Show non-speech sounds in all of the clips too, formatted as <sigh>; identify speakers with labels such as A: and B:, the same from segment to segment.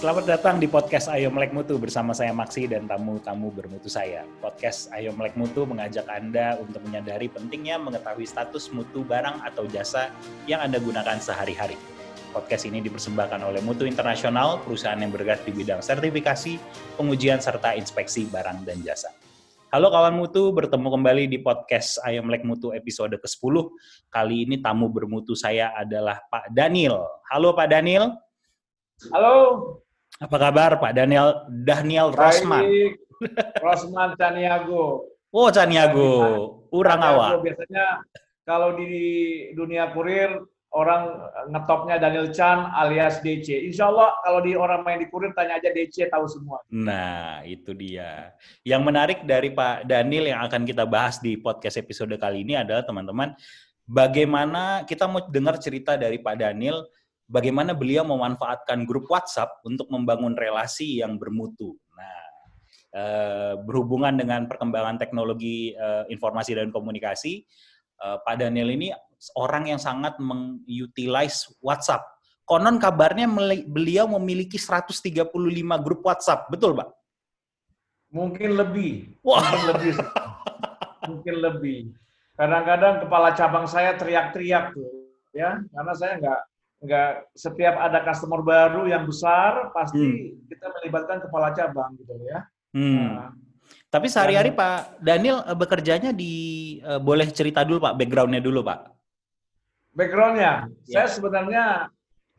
A: Selamat datang di podcast Ayo Melek Mutu bersama saya Maksi dan tamu-tamu bermutu saya. Podcast Ayo Melek Mutu mengajak Anda untuk menyadari pentingnya mengetahui status mutu barang atau jasa yang Anda gunakan sehari-hari. Podcast ini dipersembahkan oleh Mutu Internasional, perusahaan yang bergerak di bidang sertifikasi, pengujian, serta inspeksi barang dan jasa. Halo kawan Mutu, bertemu kembali di podcast Ayo Melek Mutu episode ke-10. Kali ini tamu bermutu saya adalah Pak Daniel. Halo Pak Daniel.
B: Halo.
A: Apa kabar Pak Daniel Daniel Rosman? <laughs>
B: Rosman Caniago.
A: Oh Caniago, urang awak.
B: Biasanya kalau di dunia kurir orang ngetopnya Daniel Chan alias DC. Insya Allah kalau di orang main di kurir tanya aja DC tahu semua.
A: Nah itu dia. Yang menarik dari Pak Daniel yang akan kita bahas di podcast episode kali ini adalah teman-teman bagaimana kita mau dengar cerita dari Pak Daniel bagaimana beliau memanfaatkan grup WhatsApp untuk membangun relasi yang bermutu. Nah, eh, berhubungan dengan perkembangan teknologi eh, informasi dan komunikasi, eh, Pak Daniel ini orang yang sangat mengutilize WhatsApp. Konon kabarnya beliau memiliki 135 grup WhatsApp, betul, Pak?
B: Mungkin lebih. Wah. Mungkin lebih. Mungkin lebih. Kadang-kadang kepala cabang saya teriak-teriak tuh, ya, karena saya nggak nggak setiap ada customer baru yang besar pasti hmm. kita melibatkan kepala cabang gitu ya.
A: Hmm. Nah, Tapi sehari-hari Pak Daniel eh, bekerjanya di uh, boleh cerita dulu Pak backgroundnya dulu Pak.
B: Backgroundnya, ya. saya sebenarnya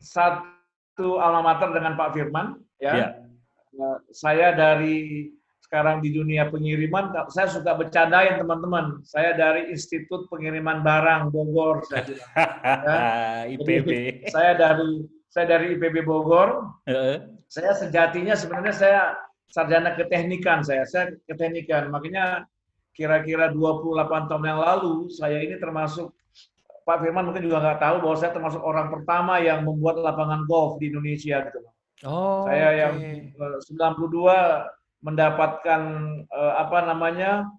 B: satu alma mater dengan Pak Firman ya. ya. Saya dari sekarang di dunia pengiriman, saya suka bercandain teman-teman. Saya dari Institut Pengiriman Barang Bogor. Saya <laughs> bilang. ya. IPB. <laughs> Jadi, saya dari saya dari IPB Bogor. Uh. Saya sejatinya sebenarnya saya sarjana keteknikan saya. Saya keteknikan. Makanya kira-kira 28 tahun yang lalu saya ini termasuk Pak Firman mungkin juga nggak tahu bahwa saya termasuk orang pertama yang membuat lapangan golf di Indonesia gitu. Oh, saya okay. yang 92 mendapatkan uh, apa namanya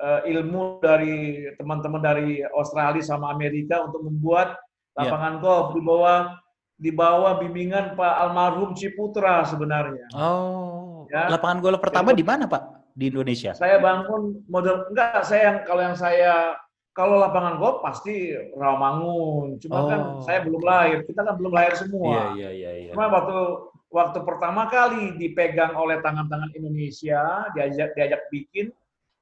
B: uh, ilmu dari teman-teman dari Australia sama Amerika untuk membuat ya. lapangan yeah. golf di bawah di bawah bimbingan Pak almarhum Ciputra sebenarnya.
A: Oh. Ya. Lapangan golf pertama di mana Pak di Indonesia?
B: Saya bangun model enggak saya yang kalau yang saya kalau lapangan golf pasti Rawamangun. Cuma kan oh. kan saya belum lahir. Kita kan belum lahir semua.
A: Iya, iya, iya. iya.
B: Cuma waktu waktu pertama kali dipegang oleh tangan-tangan Indonesia, diajak diajak bikin,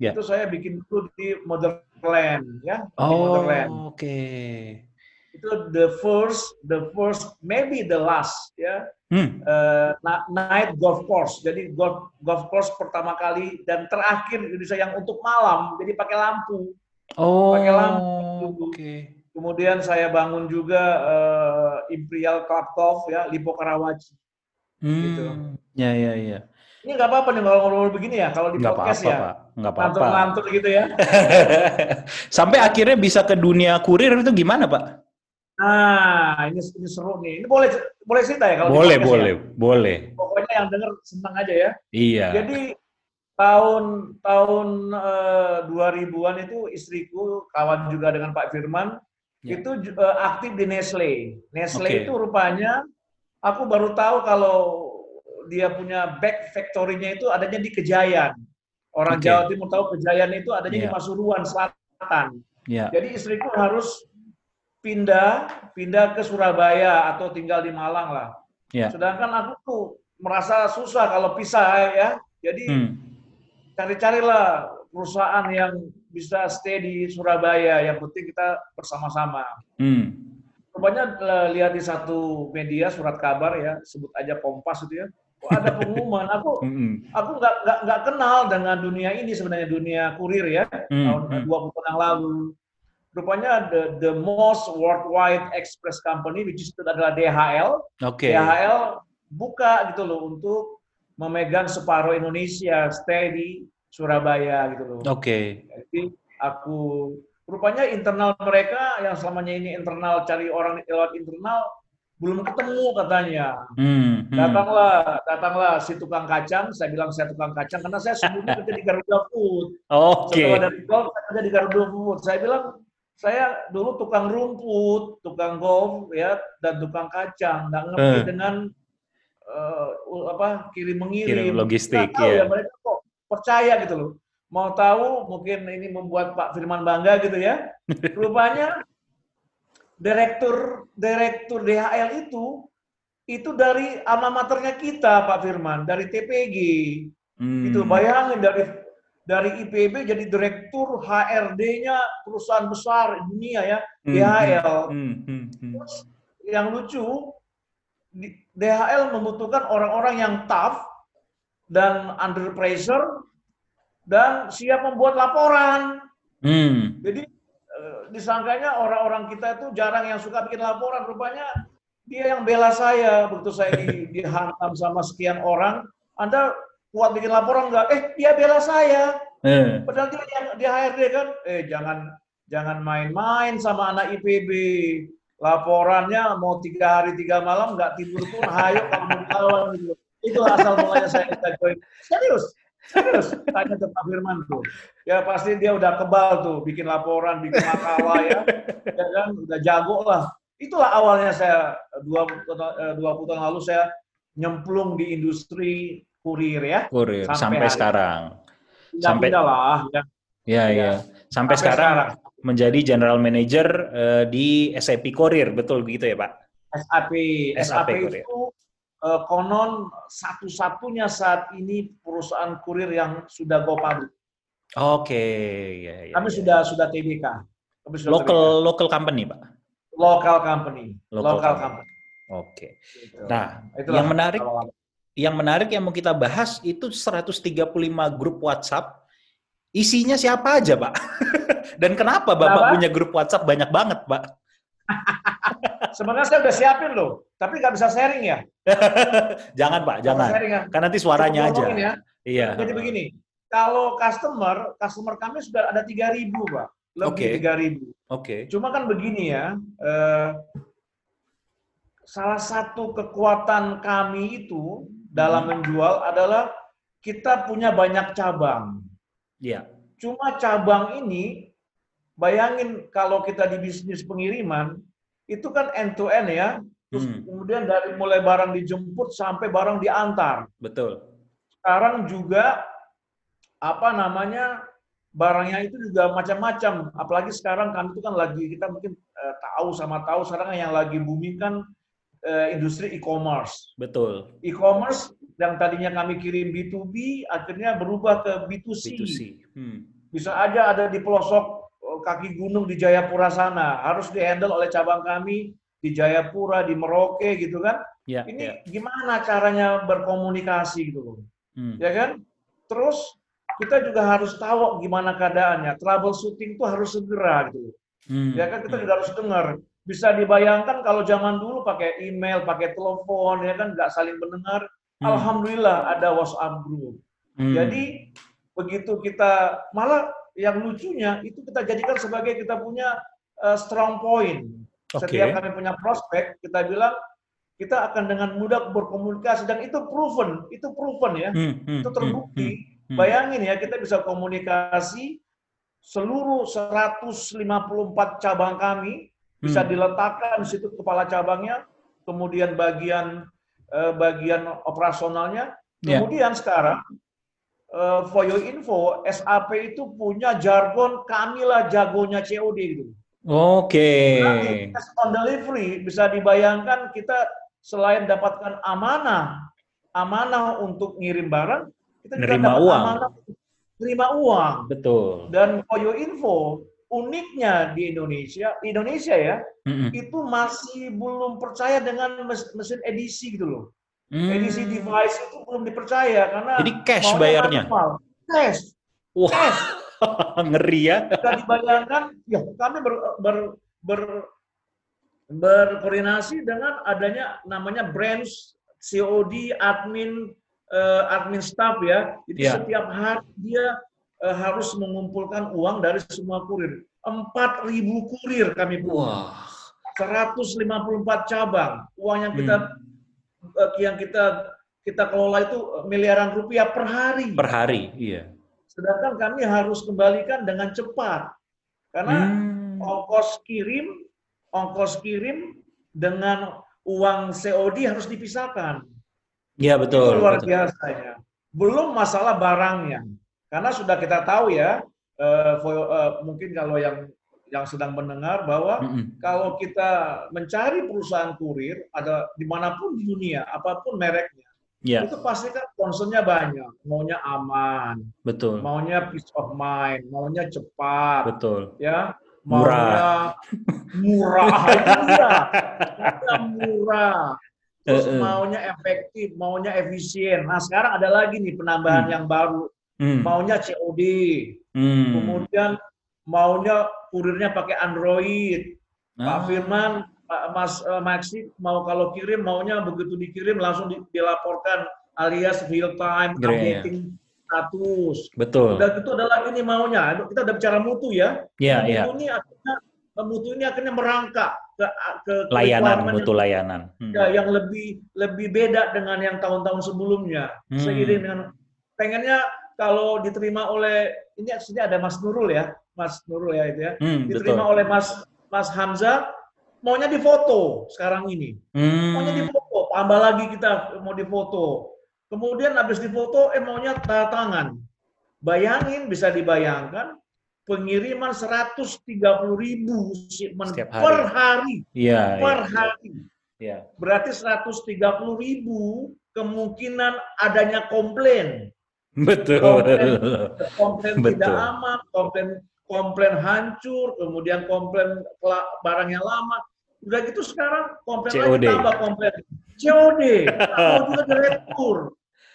B: yeah. itu saya bikin itu di Motherland, ya.
A: Oh, oke. Okay.
B: Itu the first, the first, maybe the last, ya. Hmm. Uh, night golf course. Jadi golf golf course pertama kali dan terakhir Indonesia yang untuk malam, jadi pakai lampu.
A: Oh.
B: Pakai lampu. Oke. Okay. Kemudian saya bangun juga uh, Imperial Club Golf ya, Lipo Karawaci.
A: Hmm. Gitu. Ya, ya, ya.
B: Ini nggak apa-apa nih kalau ngobrol begini ya, kalau di
A: nggak
B: podcast
A: apa -apa,
B: ya.
A: Pak. Nggak apa-apa.
B: Ngantuk gitu ya. <laughs>
A: Sampai akhirnya bisa ke dunia kurir itu gimana, Pak?
B: Nah, ini, ini seru nih. Ini boleh boleh cerita ya kalau
A: Boleh, boleh, ya? boleh.
B: Pokoknya yang denger senang aja ya.
A: Iya.
B: Jadi tahun tahun uh, 2000-an itu istriku kawan juga dengan Pak Firman ya. itu uh, aktif di Nestle. Nestle okay. itu rupanya aku baru tahu kalau dia punya back factory-nya itu adanya di Kejayan. Orang okay. Jawa Timur tahu Kejayan itu adanya yeah. di Pasuruan Selatan. Yeah. Jadi istriku harus pindah pindah ke Surabaya atau tinggal di Malang lah. Yeah. Sedangkan aku tuh merasa susah kalau pisah ya. Jadi hmm. cari-carilah perusahaan yang bisa stay di Surabaya. Yang penting kita bersama-sama. Hmm rupanya lihat di satu media surat kabar ya sebut aja Kompas itu ya oh, ada pengumuman? Aku <laughs> aku nggak nggak nggak kenal dengan dunia ini sebenarnya dunia kurir ya tahun 20 tahun yang lalu. Rupanya the the most worldwide express company which is itu adalah DHL
A: okay.
B: DHL buka gitu loh untuk memegang separuh Indonesia stay di Surabaya gitu loh.
A: Oke. Okay.
B: jadi aku rupanya internal mereka yang selamanya ini internal cari orang lewat internal belum ketemu katanya. Hmm, hmm. Datanglah, datanglah si tukang kacang. Saya bilang saya tukang kacang karena saya sebelumnya <laughs> kerja di Garuda Food.
A: Okay.
B: Setelah dari golf saya kerja di Garuda Food. Saya bilang saya dulu tukang rumput, tukang golf ya dan tukang kacang. Nggak ngerti hmm. dengan uh, apa kirim mengirim
A: kirim logistik
B: tahu ya. ya mereka kok percaya gitu loh mau tahu mungkin ini membuat Pak Firman bangga gitu ya <laughs> rupanya direktur direktur DHL itu itu dari alma maternya kita Pak Firman dari TPG hmm. itu bayangin dari dari IPB jadi direktur HRD-nya perusahaan besar dunia ya hmm. DHL hmm. Hmm. Hmm. yang lucu DHL membutuhkan orang-orang yang tough dan under pressure dan siap membuat laporan. Hmm. Jadi eh, disangkanya orang-orang kita itu jarang yang suka bikin laporan. Rupanya dia yang bela saya begitu saya di, <laughs> dihantam sama sekian orang. Anda kuat bikin laporan nggak? Eh dia bela saya. Hmm. Padahal dia yang dia HRD kan. Eh jangan jangan main-main sama anak IPB laporannya mau tiga hari tiga malam nggak tidur pun hayo kalau mau lawan gitu itu asal mulanya saya kita join serius serius? Tanya ke Pak Firman tuh. Ya pasti dia udah kebal tuh bikin laporan bikin makalah ya. Ya kan udah jago lah. Itulah awalnya saya dua eh, dua puluh tahun lalu saya nyemplung di industri kurir ya.
A: Kurir sampai, sampai sekarang.
B: Sampai lah ya.
A: Ya, ya. sampai, sampai sekarang, sekarang. menjadi general manager uh, di SAP Courier, betul begitu ya Pak?
B: SAP, SAP, SAP itu konon satu-satunya saat ini perusahaan kurir yang sudah go public.
A: Oke, okay.
B: ya, ya, Kami ya. sudah sudah TBK.
A: Kami sudah local TBK. local company Pak.
B: Local company.
A: Local, local company. company. Oke. Okay. Gitu. Nah, Itulah yang menarik yang menarik yang mau kita bahas itu 135 grup WhatsApp Isinya siapa aja, Pak? <laughs> Dan kenapa Bapak kenapa? punya grup WhatsApp banyak banget, Pak? <laughs>
B: Sebenarnya saya udah siapin loh, tapi nggak bisa sharing ya. <laughs>
A: jangan Pak, jangan. Sharing, ya. Karena nanti suaranya aja. Ya.
B: Iya. Jadi begini, kalau customer, customer kami sudah ada 3.000 Pak. Lebih okay. 3.000. Oke.
A: Okay.
B: Cuma kan begini ya, eh, salah satu kekuatan kami itu dalam hmm. menjual adalah kita punya banyak cabang.
A: Iya.
B: Cuma cabang ini, bayangin kalau kita di bisnis pengiriman, itu kan end to end ya. Terus hmm. kemudian dari mulai barang dijemput sampai barang diantar.
A: Betul.
B: Sekarang juga apa namanya barangnya itu juga macam-macam. Apalagi sekarang kami itu kan lagi kita mungkin uh, tahu sama tahu sekarang yang lagi booming kan uh, industri e-commerce.
A: Betul.
B: E-commerce yang tadinya kami kirim B2B akhirnya berubah ke B2C. B2C. Hmm. Bisa aja ada di pelosok eh, kaki gunung di Jayapura sana, harus dihandle oleh cabang kami di Jayapura, di Merauke gitu kan. Ya, Ini ya. gimana caranya berkomunikasi gitu loh. Hmm. Ya kan? Terus kita juga harus tahu gimana keadaannya. Troubleshooting itu harus segera gitu. Hmm. Ya kan kita hmm. juga harus dengar. Bisa dibayangkan kalau zaman dulu pakai email, pakai telepon, ya kan nggak saling mendengar Hmm. Alhamdulillah ada WhatsApp group. Hmm. Jadi begitu kita malah yang lucunya itu kita jadikan sebagai kita punya uh, strong point. Okay. Setiap kami punya prospek, kita bilang kita akan dengan mudah berkomunikasi dan itu proven, itu proven ya, hmm, hmm, itu terbukti. Hmm, hmm, hmm. Bayangin ya kita bisa komunikasi seluruh 154 cabang kami bisa hmm. diletakkan di situ kepala cabangnya, kemudian bagian Eh, bagian operasionalnya. Yeah. Kemudian sekarang uh, for your info, SAP itu punya jargon kamilah jagonya COD gitu.
A: Oke. Okay.
B: on delivery bisa dibayangkan kita selain dapatkan amanah, amanah untuk ngirim barang, kita
A: juga dapat uang. amanah
B: terima uang.
A: Betul.
B: Dan for your info, uniknya di Indonesia, Indonesia ya, mm-hmm. itu masih belum percaya dengan mesin edisi gitu loh. Mm. Edisi device itu belum dipercaya karena
A: Jadi cash bayarnya. Manual.
B: Cash.
A: Wah. Cash. <laughs> Ngeri ya.
B: Bisa dibayangkan, ya kami ber, ber, ber, berkoordinasi dengan adanya namanya branch COD admin uh, admin staff ya. Jadi yeah. setiap hari dia uh, harus mengumpulkan uang dari semua kurir. 4.000 kurir kami punya. Wah. 154 cabang. Uang yang kita hmm. Uh, yang kita kita kelola itu miliaran rupiah per hari.
A: Per hari, iya.
B: Sedangkan kami harus kembalikan dengan cepat. Karena hmm. ongkos kirim, ongkos kirim dengan uang COD harus dipisahkan.
A: Iya betul.
B: Itu luar
A: betul.
B: biasanya. Belum masalah barangnya, karena sudah kita tahu ya, uh, for, uh, mungkin kalau yang yang sedang mendengar bahwa mm -hmm. kalau kita mencari perusahaan kurir ada di mana pun di dunia, apa pun mereknya, yeah. itu pasti kan concernnya banyak, maunya aman,
A: betul,
B: maunya peace of mind, maunya cepat,
A: betul,
B: ya,
A: murah,
B: murah, <laughs> murah, murah, terus maunya efektif, maunya efisien. Nah sekarang ada lagi nih penambahan hmm. yang baru, hmm. maunya COD, hmm. kemudian maunya kurirnya pakai Android. Ah. Pak Firman, Pak Mas uh, Maxi mau kalau kirim maunya begitu dikirim langsung di, dilaporkan alias real time Gere, updating ya. status.
A: Betul.
B: Dan itu adalah ini maunya. Kita udah bicara mutu ya.
A: Iya, iya.
B: Mutu ini akhirnya mutu ini akhirnya merangkak ke ke
A: layanan mutu layanan
B: hmm. ya, yang lebih lebih beda dengan yang tahun-tahun sebelumnya hmm. seiring dengan pengennya kalau diterima oleh ini sini ada Mas Nurul ya Mas Nurul ya itu ya hmm, diterima betul. oleh Mas Mas Hamzah maunya difoto sekarang ini hmm. maunya difoto tambah lagi kita mau difoto kemudian habis difoto eh maunya tanda tangan bayangin bisa dibayangkan pengiriman 130 ribu shipment hari. per hari.
A: Ya,
B: per ya. hari. Ya. Berarti 130 ribu kemungkinan adanya komplain.
A: Betul.
B: Komplain, komplain Betul. tidak aman, komplain komplain hancur, kemudian komplain barangnya lama. Udah gitu sekarang komplain COD. lagi tambah komplain. COD. mau juga diretur.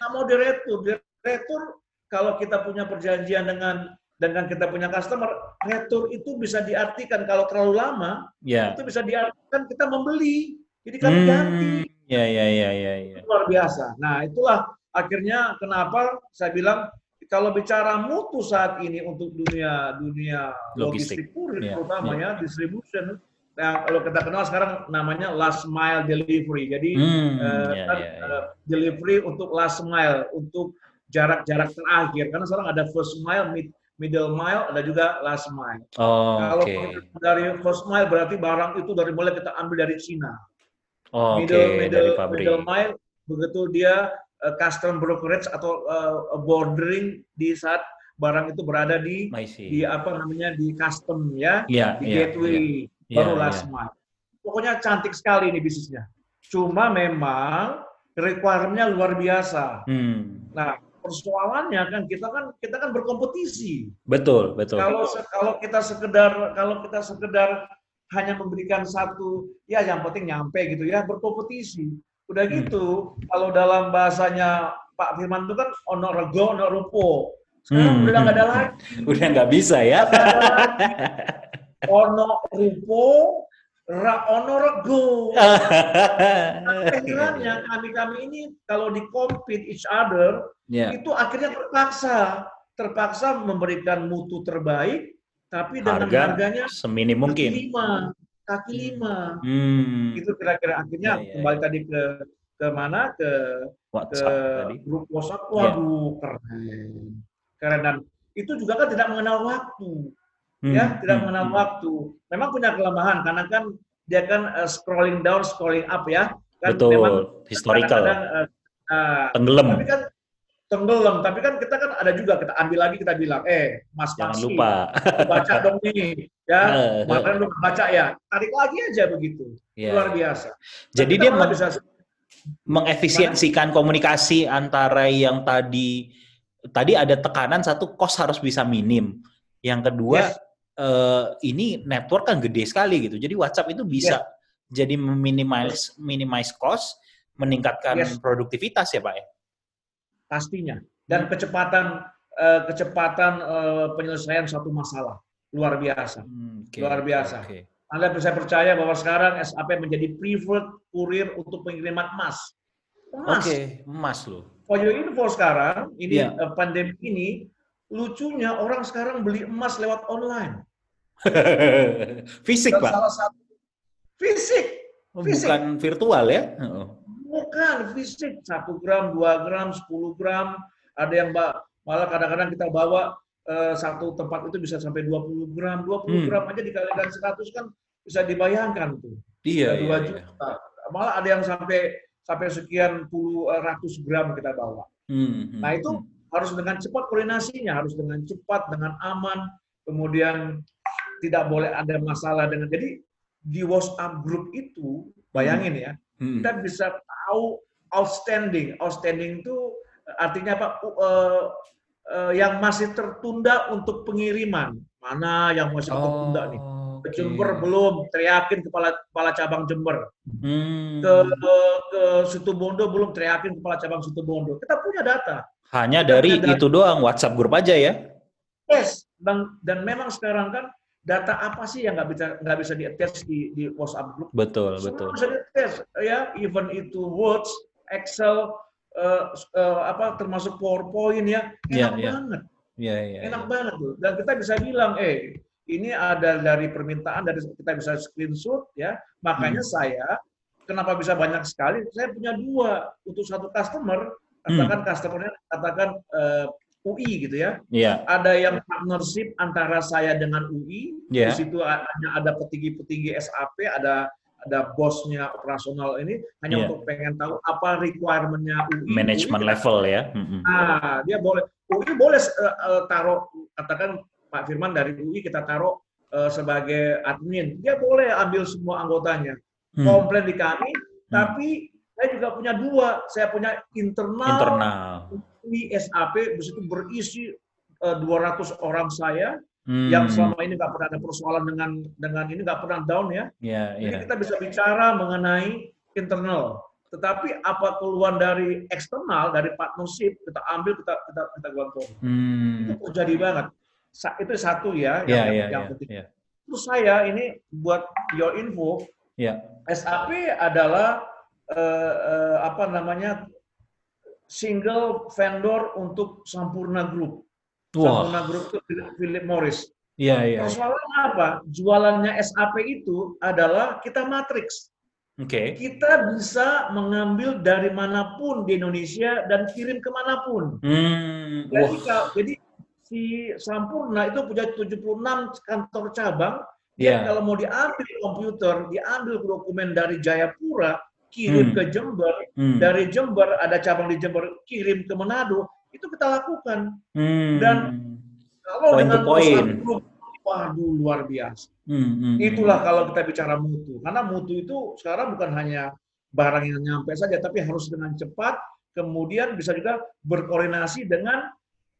B: Nggak mau diretur. Diretur kalau kita punya perjanjian dengan dengan kita punya customer, retur itu bisa diartikan kalau terlalu lama, yeah. itu bisa diartikan kita membeli. Jadi kami hmm, ganti.
A: Ya, ya, ya, ya, ya.
B: Luar biasa. Nah, itulah akhirnya kenapa saya bilang kalau bicara mutu saat ini untuk dunia dunia logistik, logistik kurir yeah, terutama yeah. ya distribution Nah, kalau kita kenal sekarang namanya last mile delivery. Jadi hmm, uh, yeah, kan, yeah, yeah. Uh, delivery untuk last mile, untuk jarak-jarak terakhir. Karena sekarang ada first mile, mid, middle mile, ada juga last mile.
A: Oh,
B: Kalau okay. dari first mile berarti barang itu dari mulai kita ambil dari Cina.
A: Oh,
B: middle, okay. middle, dari middle mile begitu dia uh, custom brokerage atau uh, bordering di saat barang itu berada di di apa namanya di custom ya,
A: yeah,
B: di
A: yeah,
B: gateway yeah, baru yeah, last yeah. mile. Pokoknya cantik sekali ini bisnisnya. Cuma memang requirement-nya luar biasa. Hmm. Nah, persoalannya kan kita kan kita kan berkompetisi.
A: Betul, betul.
B: Kalau kalau kita sekedar kalau kita sekedar hanya memberikan satu ya yang penting nyampe gitu ya berkompetisi. Udah hmm. gitu kalau dalam bahasanya Pak Firman itu kan ono rego ono rupo. Sekarang hmm. udah nggak ada lagi. <laughs>
A: Udah nggak bisa ya.
B: ono rupo Ra ono rego. <laughs> Akhirnya kami-kami ini kalau di compete each other, yeah. itu akhirnya terpaksa terpaksa memberikan mutu terbaik, tapi dengan Harga harganya
A: seminim mungkin.
B: Kaki lima. Hmm. Itu kira-kira akhirnya yeah, yeah, kembali yeah. tadi ke ke mana ke WhatsApp ke tadi. grup WhatsApp. Iya. Waduh yeah. keren, keren dan itu juga kan tidak mengenal waktu hmm. ya tidak hmm. mengenal hmm. waktu. Memang punya kelemahan karena kan dia kan uh, scrolling down, scrolling up ya. Kan
A: Betul. Memang historical. Kadang -kadang, uh, uh, tenggelam. Tapi kan
B: tenggelam. Tapi kan kita kan ada juga kita ambil lagi kita bilang, eh Mas
A: Jangan Maxi, lupa.
B: baca dong nih, ya. <laughs> Kemarin lu baca ya, tarik lagi aja begitu. Yeah. Luar biasa.
A: Jadi dia bisa mengefisiensikan komunikasi antara yang tadi tadi ada tekanan satu kos harus bisa minim. Yang kedua yes uh, ini network kan gede sekali gitu. Jadi WhatsApp itu bisa yeah. jadi minimize minimize cost, meningkatkan yes. produktivitas ya Pak ya.
B: Pastinya. Dan kecepatan uh, kecepatan uh, penyelesaian satu masalah luar biasa. Hmm, okay. Luar biasa. Okay. Anda bisa percaya bahwa sekarang SAP menjadi preferred kurir untuk pengiriman emas.
A: Emas. Oke, okay. emas loh.
B: For your info sekarang, ini yeah. uh, pandemi ini lucunya orang sekarang beli emas lewat online. <laughs>
A: fisik, Dan Pak?
B: Salah satu fisik.
A: Oh, fisik. Bukan virtual ya?
B: Bukan, fisik. Satu gram, dua gram, sepuluh gram. Ada yang malah kadang-kadang kita bawa uh, satu tempat itu bisa sampai 20 gram. 20 hmm. gram aja dikalikan 100 kan bisa dibayangkan tuh.
A: Iya,
B: iya, 2
A: iya,
B: juta. Malah ada yang sampai sampai sekian puluh ratus gram kita bawa. Hmm, hmm, nah itu hmm. harus dengan cepat koordinasinya, harus dengan cepat, dengan aman, kemudian tidak boleh ada masalah dengan. Jadi di WhatsApp group itu, bayangin ya, hmm. kita bisa tahu outstanding. Outstanding itu artinya apa? Uh, uh, yang masih tertunda untuk pengiriman. Mana yang masih oh. tertunda nih? Ke Jember belum, teriakin kepala kepala cabang Jember. Hmm. Ke, ke ke Situbondo belum, teriakin kepala cabang Situbondo. Kita punya data.
A: Hanya Kita dari data. itu doang, WhatsApp grup aja ya?
B: Yes, dan dan memang sekarang kan data apa sih yang nggak bisa nggak bisa di attach di, di WhatsApp group?
A: Betul, Semua betul.
B: Bisa di attach ya, even itu Word, Excel, uh, uh, apa termasuk PowerPoint ya, enak yeah, yeah. banget.
A: Yeah, yeah,
B: enak yeah. banget tuh. Dan kita bisa bilang, eh ini ada dari permintaan dari kita bisa screenshot ya. Makanya hmm. saya kenapa bisa banyak sekali? Saya punya dua untuk satu customer. Katakan hmm. customernya katakan uh, UI gitu ya.
A: Yeah.
B: Ada yang partnership antara saya dengan UI. Yeah. Di situ hanya ada petinggi-petinggi SAP, ada ada bosnya operasional ini hanya yeah. untuk pengen tahu apa requirementnya UI.
A: Management UI, level ya.
B: Ah, dia boleh UI boleh uh, uh, taruh katakan Pak Firman dari UI kita taruh uh, sebagai admin. Dia boleh ambil semua anggotanya. Hmm. Komplain di kami, hmm. tapi saya juga punya dua. Saya punya internal.
A: Internal
B: di SAP di situ berisi uh, eh, 200 orang saya hmm. yang selama ini nggak pernah ada persoalan dengan dengan ini nggak pernah down ya.
A: Yeah,
B: Jadi yeah. kita bisa bicara mengenai internal. Tetapi apa keluhan dari eksternal dari partnership kita ambil kita kita kita gontor. Hmm. Itu terjadi banget. Sa itu satu ya
A: yeah, yang, yeah, yang
B: yeah, penting. Yeah. Terus saya ini buat your info,
A: yeah.
B: SAP adalah uh, uh, apa namanya single vendor untuk Sampurna Group. Wow. Sampurna Group itu Philip Morris.
A: Iya, iya.
B: Persoalan apa? Jualannya SAP itu adalah kita matrix.
A: Oke. Okay.
B: Kita bisa mengambil dari mana pun di Indonesia dan kirim ke mana pun.
A: Hmm.
B: Jadi, wow. jadi si Sampurna itu punya 76 kantor cabang. Yeah. kalau mau diambil komputer, diambil dokumen dari Jayapura, kirim hmm. ke Jember, hmm. dari Jember ada cabang di Jember, kirim ke Manado, itu kita lakukan.
A: Hmm.
B: Dan kalau point dengan point. grup, waduh luar biasa.
A: Hmm, hmm.
B: Itulah kalau kita bicara mutu. Karena mutu itu sekarang bukan hanya barang yang nyampe saja, tapi harus dengan cepat, kemudian bisa juga berkoordinasi dengan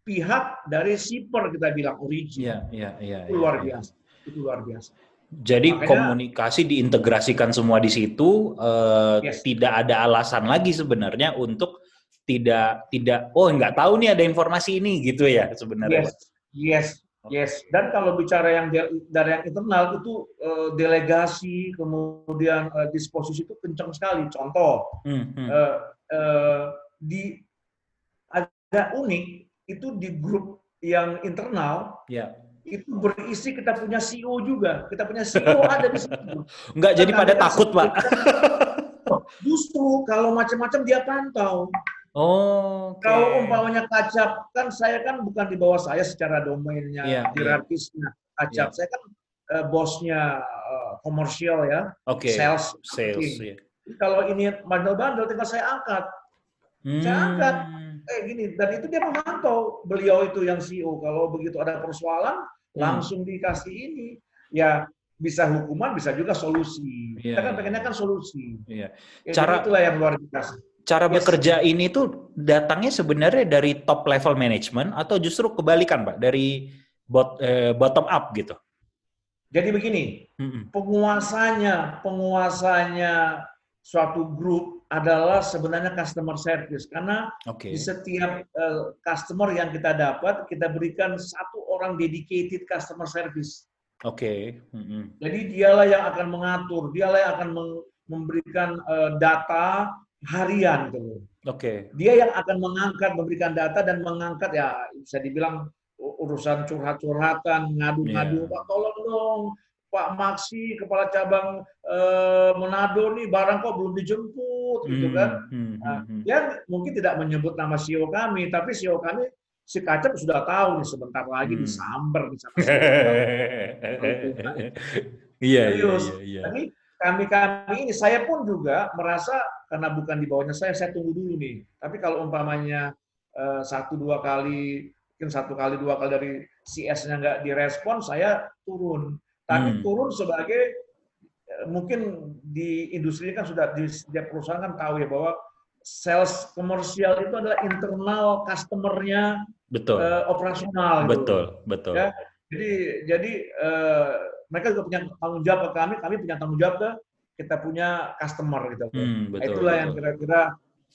B: pihak dari shipper kita bilang origin.
A: Iya, iya, iya.
B: Itu luar ya, biasa. Itu luar biasa.
A: Jadi Makanya, komunikasi diintegrasikan semua di situ, uh, yes. tidak ada alasan lagi sebenarnya untuk tidak tidak oh nggak tahu nih ada informasi ini gitu ya sebenarnya.
B: Yes, yes, yes. Dan kalau bicara yang dari yang internal itu uh, delegasi kemudian uh, disposisi itu kencang sekali. Contoh hmm, hmm. Uh, uh, di agak unik itu di grup yang internal.
A: Yeah
B: itu berisi kita punya CEO juga. Kita punya CEO ada di situ. <laughs>
A: Enggak jadi pada takut, Pak. <laughs>
B: Justru kalau macam-macam dia pantau.
A: Oh.
B: Okay. Kalau umpamanya kacap, kan saya kan bukan di bawah saya secara domainnya, yeah, hierarkisnya. Yeah. Kacap, yeah. saya kan uh, bosnya uh, komersial ya,
A: okay.
B: sales.
A: Sales. Yeah.
B: Kalau ini bandel-bandel, tinggal saya angkat. Hmm. Saya angkat eh gini dan itu dia memantau beliau itu yang CEO kalau begitu ada persoalan hmm. langsung dikasih ini ya bisa hukuman bisa juga solusi yeah. kita kan pengennya kan solusi
A: yeah.
B: ya, cara itulah yang luar biasa
A: cara yes. bekerja ini tuh datangnya sebenarnya dari top level management atau justru kebalikan pak dari bot, eh, bottom up gitu
B: jadi begini mm -mm. penguasanya penguasanya suatu grup adalah sebenarnya customer service karena okay. di setiap uh, customer yang kita dapat kita berikan satu orang dedicated customer service.
A: Oke. Okay.
B: Mm -hmm. Jadi dialah yang akan mengatur, dialah yang akan memberikan uh, data harian gitu.
A: Oke. Okay.
B: Dia yang akan mengangkat, memberikan data dan mengangkat ya bisa dibilang urusan curhat-curhatan, ngadu-ngadu, yeah. tolong dong Pak Maksi kepala cabang eh, Manado nih barang kok belum dijemput gitu hmm, kan. Hmm, nah, hmm, dia mungkin tidak menyebut nama CEO kami, tapi CEO kami si Kacap sudah tahu nih sebentar lagi hmm. disamber nih sama CEO. <laughs>
A: Iya, iya, iya, iya.
B: Tapi kami kami ini saya pun juga merasa karena bukan di bawahnya saya, saya tunggu dulu nih. Tapi kalau umpamanya uh, satu dua kali, mungkin satu kali dua kali dari CS-nya nggak direspon, saya turun. Tapi hmm. turun sebagai eh, mungkin di industri kan sudah di setiap perusahaan kan tahu ya bahwa sales komersial itu adalah internal customer-nya
A: betul.
B: Uh, operasional.
A: Gitu. Betul, betul. Ya,
B: jadi jadi uh, mereka juga punya tanggung jawab ke kami, kami punya tanggung jawab ke kita punya customer gitu. Hmm, betul, Itulah betul. yang kira-kira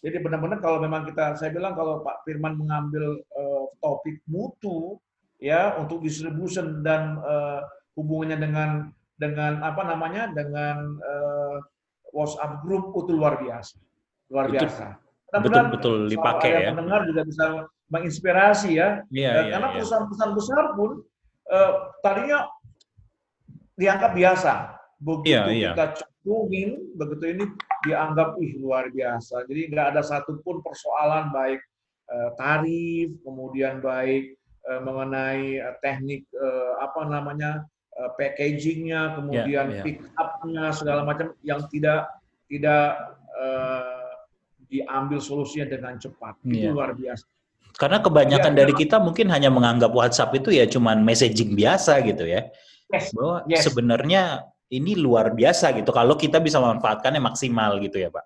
B: jadi benar-benar kalau memang kita saya bilang kalau Pak Firman mengambil uh, topik mutu ya untuk distribution dan uh, hubungannya dengan dengan apa namanya dengan uh, WhatsApp group itu luar biasa. Luar itu, biasa.
A: Betul betul dipakai ya.
B: Pendengar juga bisa menginspirasi ya.
A: Iya,
B: uh, iya, karena iya. perusahaan-perusahaan besar pun uh, tadinya dianggap biasa. Begitu iya, iya. kita cekungin, begitu ini dianggap ih luar biasa. Jadi nggak ada satupun persoalan baik uh, tarif, kemudian baik mengenai teknik apa namanya packagingnya, kemudian yeah, yeah. pick up-nya segala macam yang tidak tidak uh, diambil solusinya dengan cepat. Yeah. Itu luar biasa.
A: Karena kebanyakan ya, dari kita mungkin hanya menganggap WhatsApp itu ya cuman messaging biasa gitu ya. Yes. Bahwa yes. sebenarnya ini luar biasa gitu kalau kita bisa memanfaatkannya maksimal gitu ya, Pak.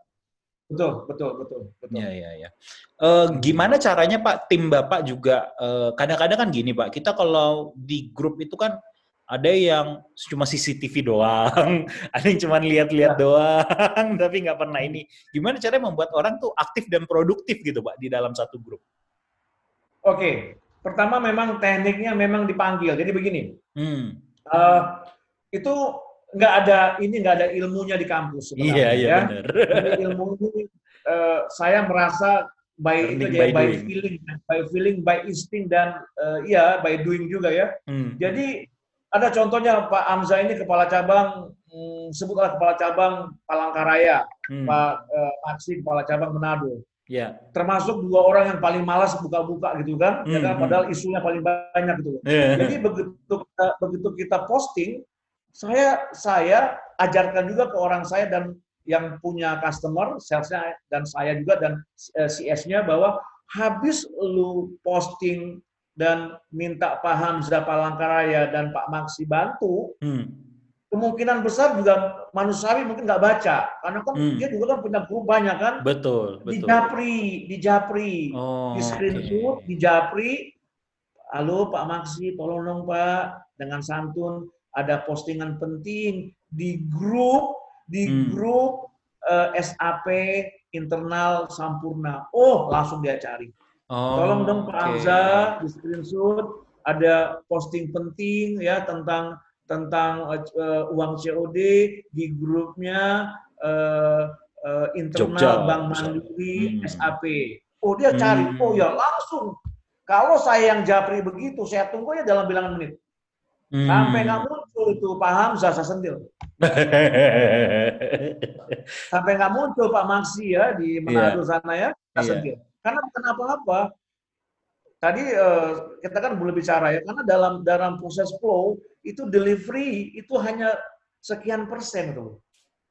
B: Betul, betul, betul, betul.
A: Ya, ya, ya. Uh, gimana caranya Pak tim Bapak juga kadang kadang-kadang kan gini Pak, kita kalau di grup itu kan ada yang cuma CCTV doang, <laughs> ada yang cuma lihat-lihat ya. doang, <laughs> tapi nggak pernah ini. Gimana caranya membuat orang tuh aktif dan produktif gitu Pak di dalam satu grup?
B: Oke, pertama memang tekniknya memang dipanggil. Jadi begini, hmm uh, itu nggak ada ini nggak ada ilmunya di kampus.
A: Iya iya ya. benar.
B: ilmu ini uh, saya merasa by itu ya, by, by feeling, by feeling, by insting dan uh, ya by doing juga ya. Hmm. Jadi ada contohnya Pak Amza ini kepala cabang hmm, sebutlah kepala cabang Palangkaraya, hmm. Pak Aksi kepala cabang Manado.
A: Ya.
B: Termasuk dua orang yang paling malas buka-buka gitu kan, hmm, ya kan? Hmm. Padahal isunya paling banyak gitu. Yeah. Jadi begitu kita, begitu kita posting, saya saya ajarkan juga ke orang saya dan yang punya customer, salesnya dan saya juga dan eh, CS-nya bahwa habis lu posting dan minta Pak Hamzah Palangkaraya dan Pak Maksi bantu, hmm. kemungkinan besar juga manusiawi mungkin nggak baca. Karena kan hmm. dia juga kan punya grup banyak kan?
A: Betul betul.
B: Di japri di japri. Oh, di screenshot okay. di japri. Halo Pak Maksi tolong dong Pak. Dengan santun ada postingan penting di grup di hmm. grup uh, eh, SAP internal Sampurna. Oh langsung dia cari oh, tolong dong Pak okay. Hamza di screenshot ada posting penting ya tentang tentang uh, uang COD di grupnya uh, uh, internal Jogja, Bank Mandiri hmm. SAP. Oh dia cari, hmm. oh ya langsung. Kalau saya yang japri begitu, saya tunggu ya dalam bilangan menit. Hmm. Sampai nggak muncul itu paham saya sentil. <laughs> Sampai nggak muncul Pak Maksi ya di Manado yeah. sana ya, saya yeah. sentil. Karena bukan apa-apa. Tadi uh, kita kan belum bicara ya, karena dalam dalam proses flow itu delivery itu hanya sekian persen tuh.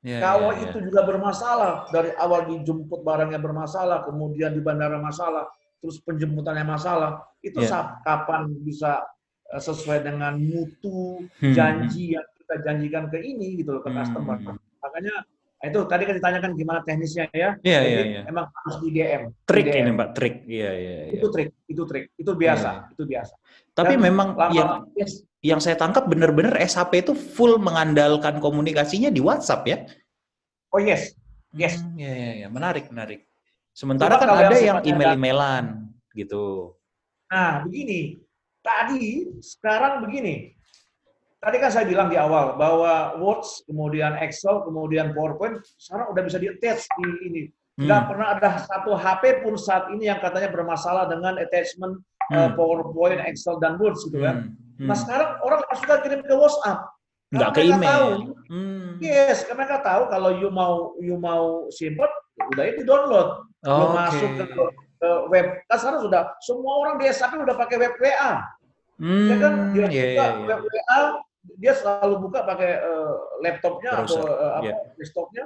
B: Yeah, Kalau yeah, itu yeah. juga bermasalah dari awal dijemput barangnya bermasalah, kemudian di bandara masalah, terus penjemputannya masalah, itu yeah. kapan bisa eh, sesuai dengan mutu hmm. janji yang kita janjikan ke ini gitu loh ke hmm. customer. Makanya itu tadi kan ditanyakan gimana teknisnya ya.
A: Iya, iya, iya.
B: Emang harus di DM.
A: Trik
B: di
A: DM. ini, Pak, trik. Iya, iya,
B: iya. Itu trik, itu trik. Itu biasa, iya. itu biasa.
A: Tapi Dan memang lama, yang yes. yang saya tangkap benar-benar SAP itu full mengandalkan komunikasinya di WhatsApp ya.
B: Oh, yes. Yes.
A: Hmm, iya, iya, iya. Menarik, menarik. Sementara Coba kan ada yang email-emailan gitu.
B: Nah, begini. Tadi sekarang begini Tadi kan saya bilang di awal bahwa Words, kemudian Excel, kemudian PowerPoint sekarang udah bisa di-attach di ini. Tidak hmm. pernah ada satu HP pun saat ini yang katanya bermasalah dengan attachment hmm. uh, PowerPoint, Excel, dan Words gitu kan. Hmm. Hmm. Nah sekarang orang sudah kirim ke WhatsApp.
A: Nggak ke email.
B: Tahu, hmm. Yes, karena mereka tahu kalau you mau you mau simpan, udah itu download. Oh, okay. masuk ke, ke web. Kan sekarang sudah semua orang di SAP udah pakai web WA. Hmm, ya kan dia yeah, yeah, yeah. web WA dia selalu buka pakai uh, laptopnya Browser. atau uh, apa yeah. desktopnya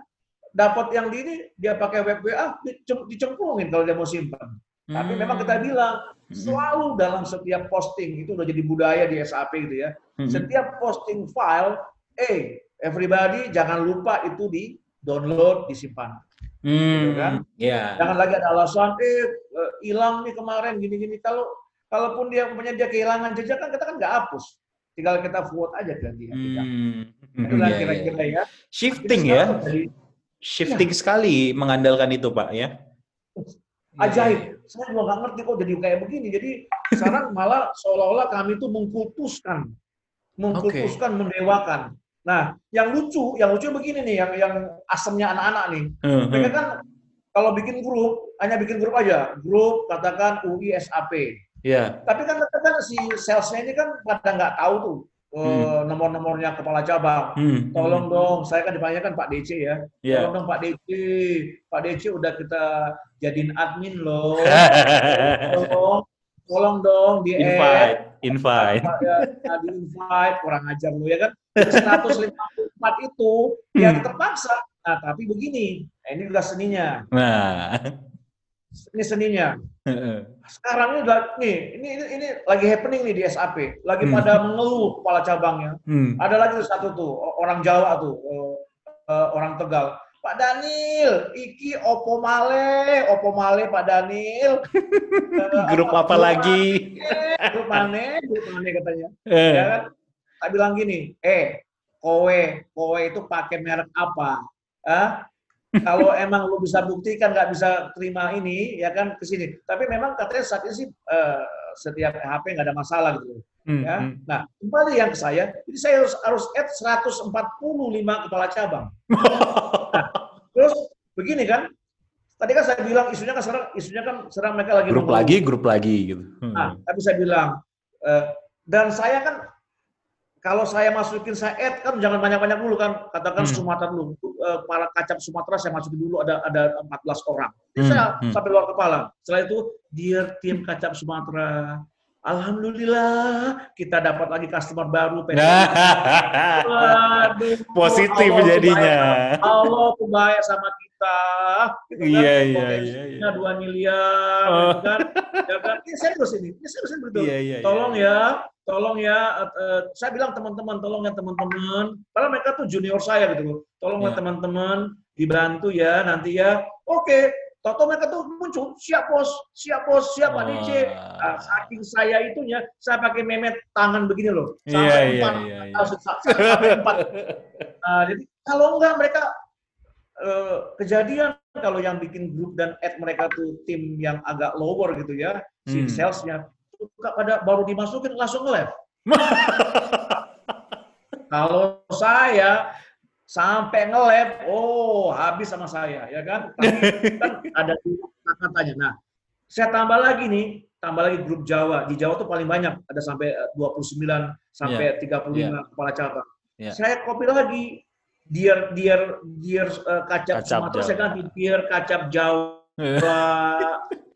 B: dapat yang di ini dia pakai web WA dicemplungin kalau dia mau simpan. Hmm. Tapi memang kita hmm. bilang hmm. selalu dalam setiap posting itu udah jadi budaya di SAP gitu ya. Hmm. Setiap posting file, eh everybody jangan lupa itu di download, disimpan. Hmm. Gitu kan? Yeah. Jangan lagi ada alasan, eh, eh hilang nih kemarin gini-gini. Kalau kalaupun dia punya dia kehilangan jejak kan kita kan nggak hapus. Tinggal kita vote aja dia. Hmm.
A: Itu yeah, kira-kira yeah. ya. Shifting ya. Dari, Shifting ya. sekali mengandalkan itu Pak ya.
B: Ajaib. Saya juga nggak ngerti kok jadi kayak begini. Jadi sekarang <laughs> malah seolah-olah kami itu mengkultuskan, mengkultuskan, okay. mendewakan. Nah, yang lucu, yang lucu begini nih, yang yang asemnya anak-anak nih. Uh, Mereka kan kalau bikin grup hanya bikin grup aja, grup katakan UI SAP. Iya. Yeah. Tapi kan kan si salesnya ini kan pada nggak tahu tuh uh, hmm. nomor-nomornya kepala cabang. Hmm. Tolong hmm. dong, saya kan dipanggilkan Pak DC ya. Yeah. Tolong dong Pak DC, Pak DC udah kita jadiin admin loh. tolong, <laughs> tolong dong di
A: invite, invite.
B: Ya, di invite, kurang ajar lu ya kan. <laughs> 154 itu ya hmm. terpaksa. Nah, tapi begini, nah, ini udah seninya. Nah. Ini seninya. Sekarang ini udah nih, ini, ini ini lagi happening nih di SAP, lagi hmm. pada mengeluh kepala cabangnya. Hmm. Ada lagi satu tuh orang Jawa tuh, uh, uh, orang Tegal. Pak Daniel, iki opo male, opo male Pak Daniel. <laughs>
A: grup uh, apa lagi?
B: grup mana? Grup mana katanya. Eh. Ya kan? Tak bilang gini, eh, kowe, kowe itu pakai merek apa? Ah, kalau emang lu bisa buktikan nggak bisa terima ini, ya kan ke sini. Tapi memang katanya saat ini sih uh, setiap HP nggak ada masalah gitu. Hmm, ya. Hmm. Nah, kembali yang ke saya, jadi saya harus harus add 145 kepala cabang. nah, terus begini kan, tadi kan saya bilang isunya kan sekarang isunya kan sekarang mereka lagi
A: grup lagi, grup lagi gitu.
B: Hmm. Nah, tapi saya bilang uh, dan saya kan kalau saya masukin saya add kan jangan banyak-banyak dulu kan katakan hmm. Sumatera dulu uh, para kacap Sumatera saya masukin dulu ada ada 14 orang hmm. saya hmm. sampai luar kepala setelah itu dear tim kacap Sumatera Alhamdulillah kita dapat lagi customer baru. <laughs>
A: Waduh, Positif Allah jadinya.
B: Allah kebaya sama kita.
A: Gitu kan? Iya iya
B: iya. Dua miliar, oh. Gitu kan? Ya kan? Ini serius ini, ini serius ini betul. Iya, iya, iya, Tolong ya, tolong ya. Uh, saya bilang teman-teman, tolong ya teman-teman. Karena mereka tuh junior saya gitu loh. Tolong ya teman-teman dibantu ya nanti ya. Oke, Toto mereka tuh muncul, siap bos, siap bos, siap Pak DC. Nah, saking saya itunya, saya pakai memet tangan begini loh.
A: Sampai yeah, empat, yeah, yeah, yeah.
B: sampai empat. <laughs> Nah, jadi kalau enggak mereka uh, kejadian kalau yang bikin grup dan add mereka tuh tim yang agak lower gitu ya, si hmm. salesnya, suka pada baru dimasukin langsung nge <laughs> kalau saya sampai ngelab, oh habis sama saya, ya kan? Tapi kan ada katanya. Nah, saya tambah lagi nih, tambah lagi grup Jawa. Di Jawa tuh paling banyak, ada sampai 29 eh, sampai yeah. 35 yeah. kepala cabang. Yeah. Saya copy lagi, dier dier dier uh, kacap, kacap Sumatera, saya ganti dier kacap Jawa.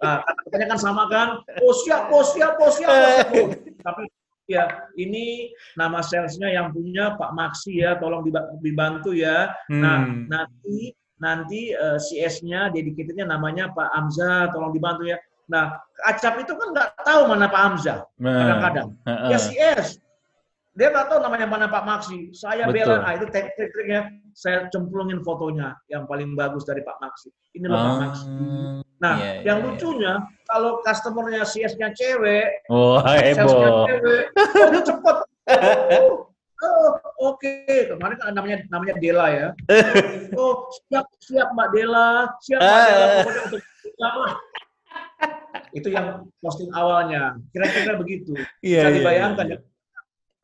B: nah, katanya kan sama kan? Siap, oh siap, oh. Tapi ya ini nama salesnya yang punya Pak Maksi ya, tolong dibantu ya. Nah, hmm. Nah nanti nanti uh, CS-nya dedicatednya namanya Pak Amza, tolong dibantu ya. Nah Acap itu kan nggak tahu mana Pak Amza nah. kadang-kadang. Ya CS dia nggak tahu namanya mana Pak Maksi. Saya Betul. bela, ah, itu trik-triknya. Saya cemplungin fotonya yang paling bagus dari Pak Maksi. Ini loh Pak ah, Maksi. Nah, iya, yang iya. lucunya kalau customernya CS-nya cewek,
A: oh, heboh. cewek,
B: oh, itu cepet. Oh, oh oke. Okay. Kemarin kan namanya namanya Dela ya. <laughs> Oh, siap siap Mbak Dela, siap Mbak Dela pokoknya untuk itu yang posting awalnya. Kira-kira begitu. Yeah, Bisa iya, dibayangkan yeah, yeah.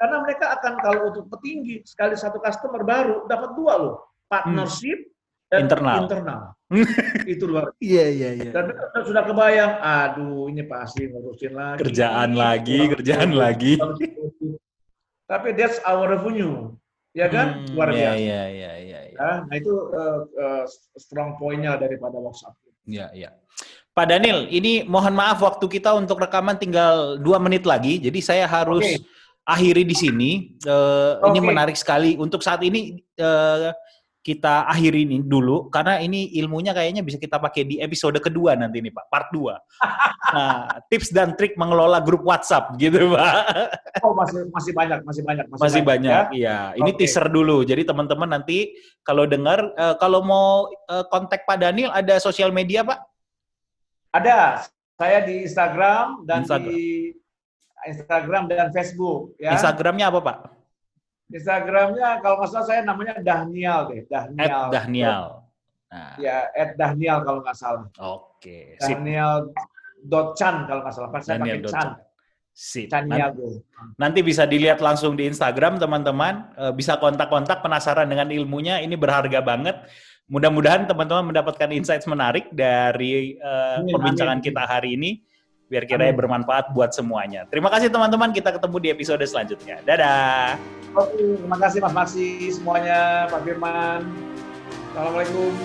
B: Ya karena mereka akan kalau untuk petinggi sekali satu customer baru dapat dua loh, partnership hmm. dan internal. internal. <laughs> itu luar.
A: Iya iya iya.
B: Dan sudah kebayang, aduh ini pasti ngurusin lagi.
A: Kerjaan lagi, kerjaan lagi. <laughs>
B: Tapi that's our revenue. Ya kan?
A: Hmm, luar iya, biasa. Iya iya iya iya.
B: Nah, itu uh, uh, strong point-nya daripada WhatsApp.
A: Iya iya. Pak Daniel, ini mohon maaf waktu kita untuk rekaman tinggal dua menit lagi, jadi saya harus okay akhiri di sini. Uh, eh, okay. Ini menarik sekali. Untuk saat ini uh, kita akhiri ini dulu karena ini ilmunya kayaknya bisa kita pakai di episode kedua nanti nih Pak, part 2. <laughs> Nah, tips dan trik mengelola grup WhatsApp gitu Pak.
B: Oh masih masih banyak, masih banyak,
A: masih, masih banyak. banyak ya. Iya, ini okay. teaser dulu. Jadi teman-teman nanti kalau dengar uh, kalau mau uh, kontak Pak Daniel ada sosial media Pak?
B: Ada. Saya di Instagram dan Instagram. di Instagram dan Facebook ya.
A: Instagramnya apa Pak?
B: Instagramnya kalau nggak salah saya namanya Dahnial deh, Dahnial.
A: At Dahnial.
B: Nah. Ya, at Dahnial kalau nggak salah.
A: Oke.
B: Dahnial dot Chan kalau nggak salah. Pas saya pakai Chan.
A: Sip. Nanti, nanti bisa dilihat langsung di Instagram teman-teman. Eh, bisa kontak-kontak penasaran dengan ilmunya. Ini berharga banget. Mudah-mudahan teman-teman mendapatkan insights menarik dari uh, amin, perbincangan amin. kita hari ini biar kiranya bermanfaat buat semuanya. Terima kasih teman-teman, kita ketemu di episode selanjutnya. Dadah.
B: Oke, terima kasih Mas Maksi semuanya, Pak Firman. Assalamualaikum.